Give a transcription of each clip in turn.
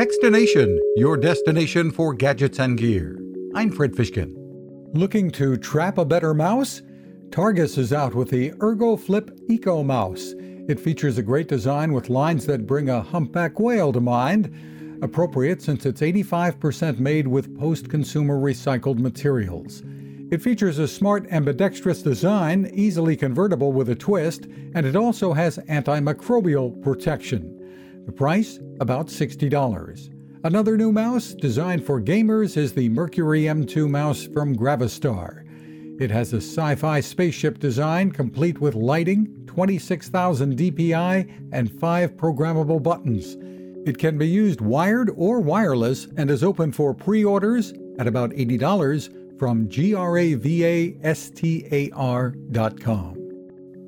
Techstination, your destination for gadgets and gear. I'm Fred Fishkin. Looking to trap a better mouse? Targus is out with the ErgoFlip Eco Mouse. It features a great design with lines that bring a humpback whale to mind. Appropriate since it's 85% made with post consumer recycled materials. It features a smart ambidextrous design, easily convertible with a twist, and it also has antimicrobial protection. The price? About $60. Another new mouse designed for gamers is the Mercury M2 mouse from Gravastar. It has a sci fi spaceship design complete with lighting, 26,000 DPI, and five programmable buttons. It can be used wired or wireless and is open for pre orders at about $80 from gravastar.com.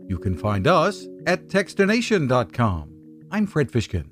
You can find us at Techstination.com. I'm Fred Fishkin.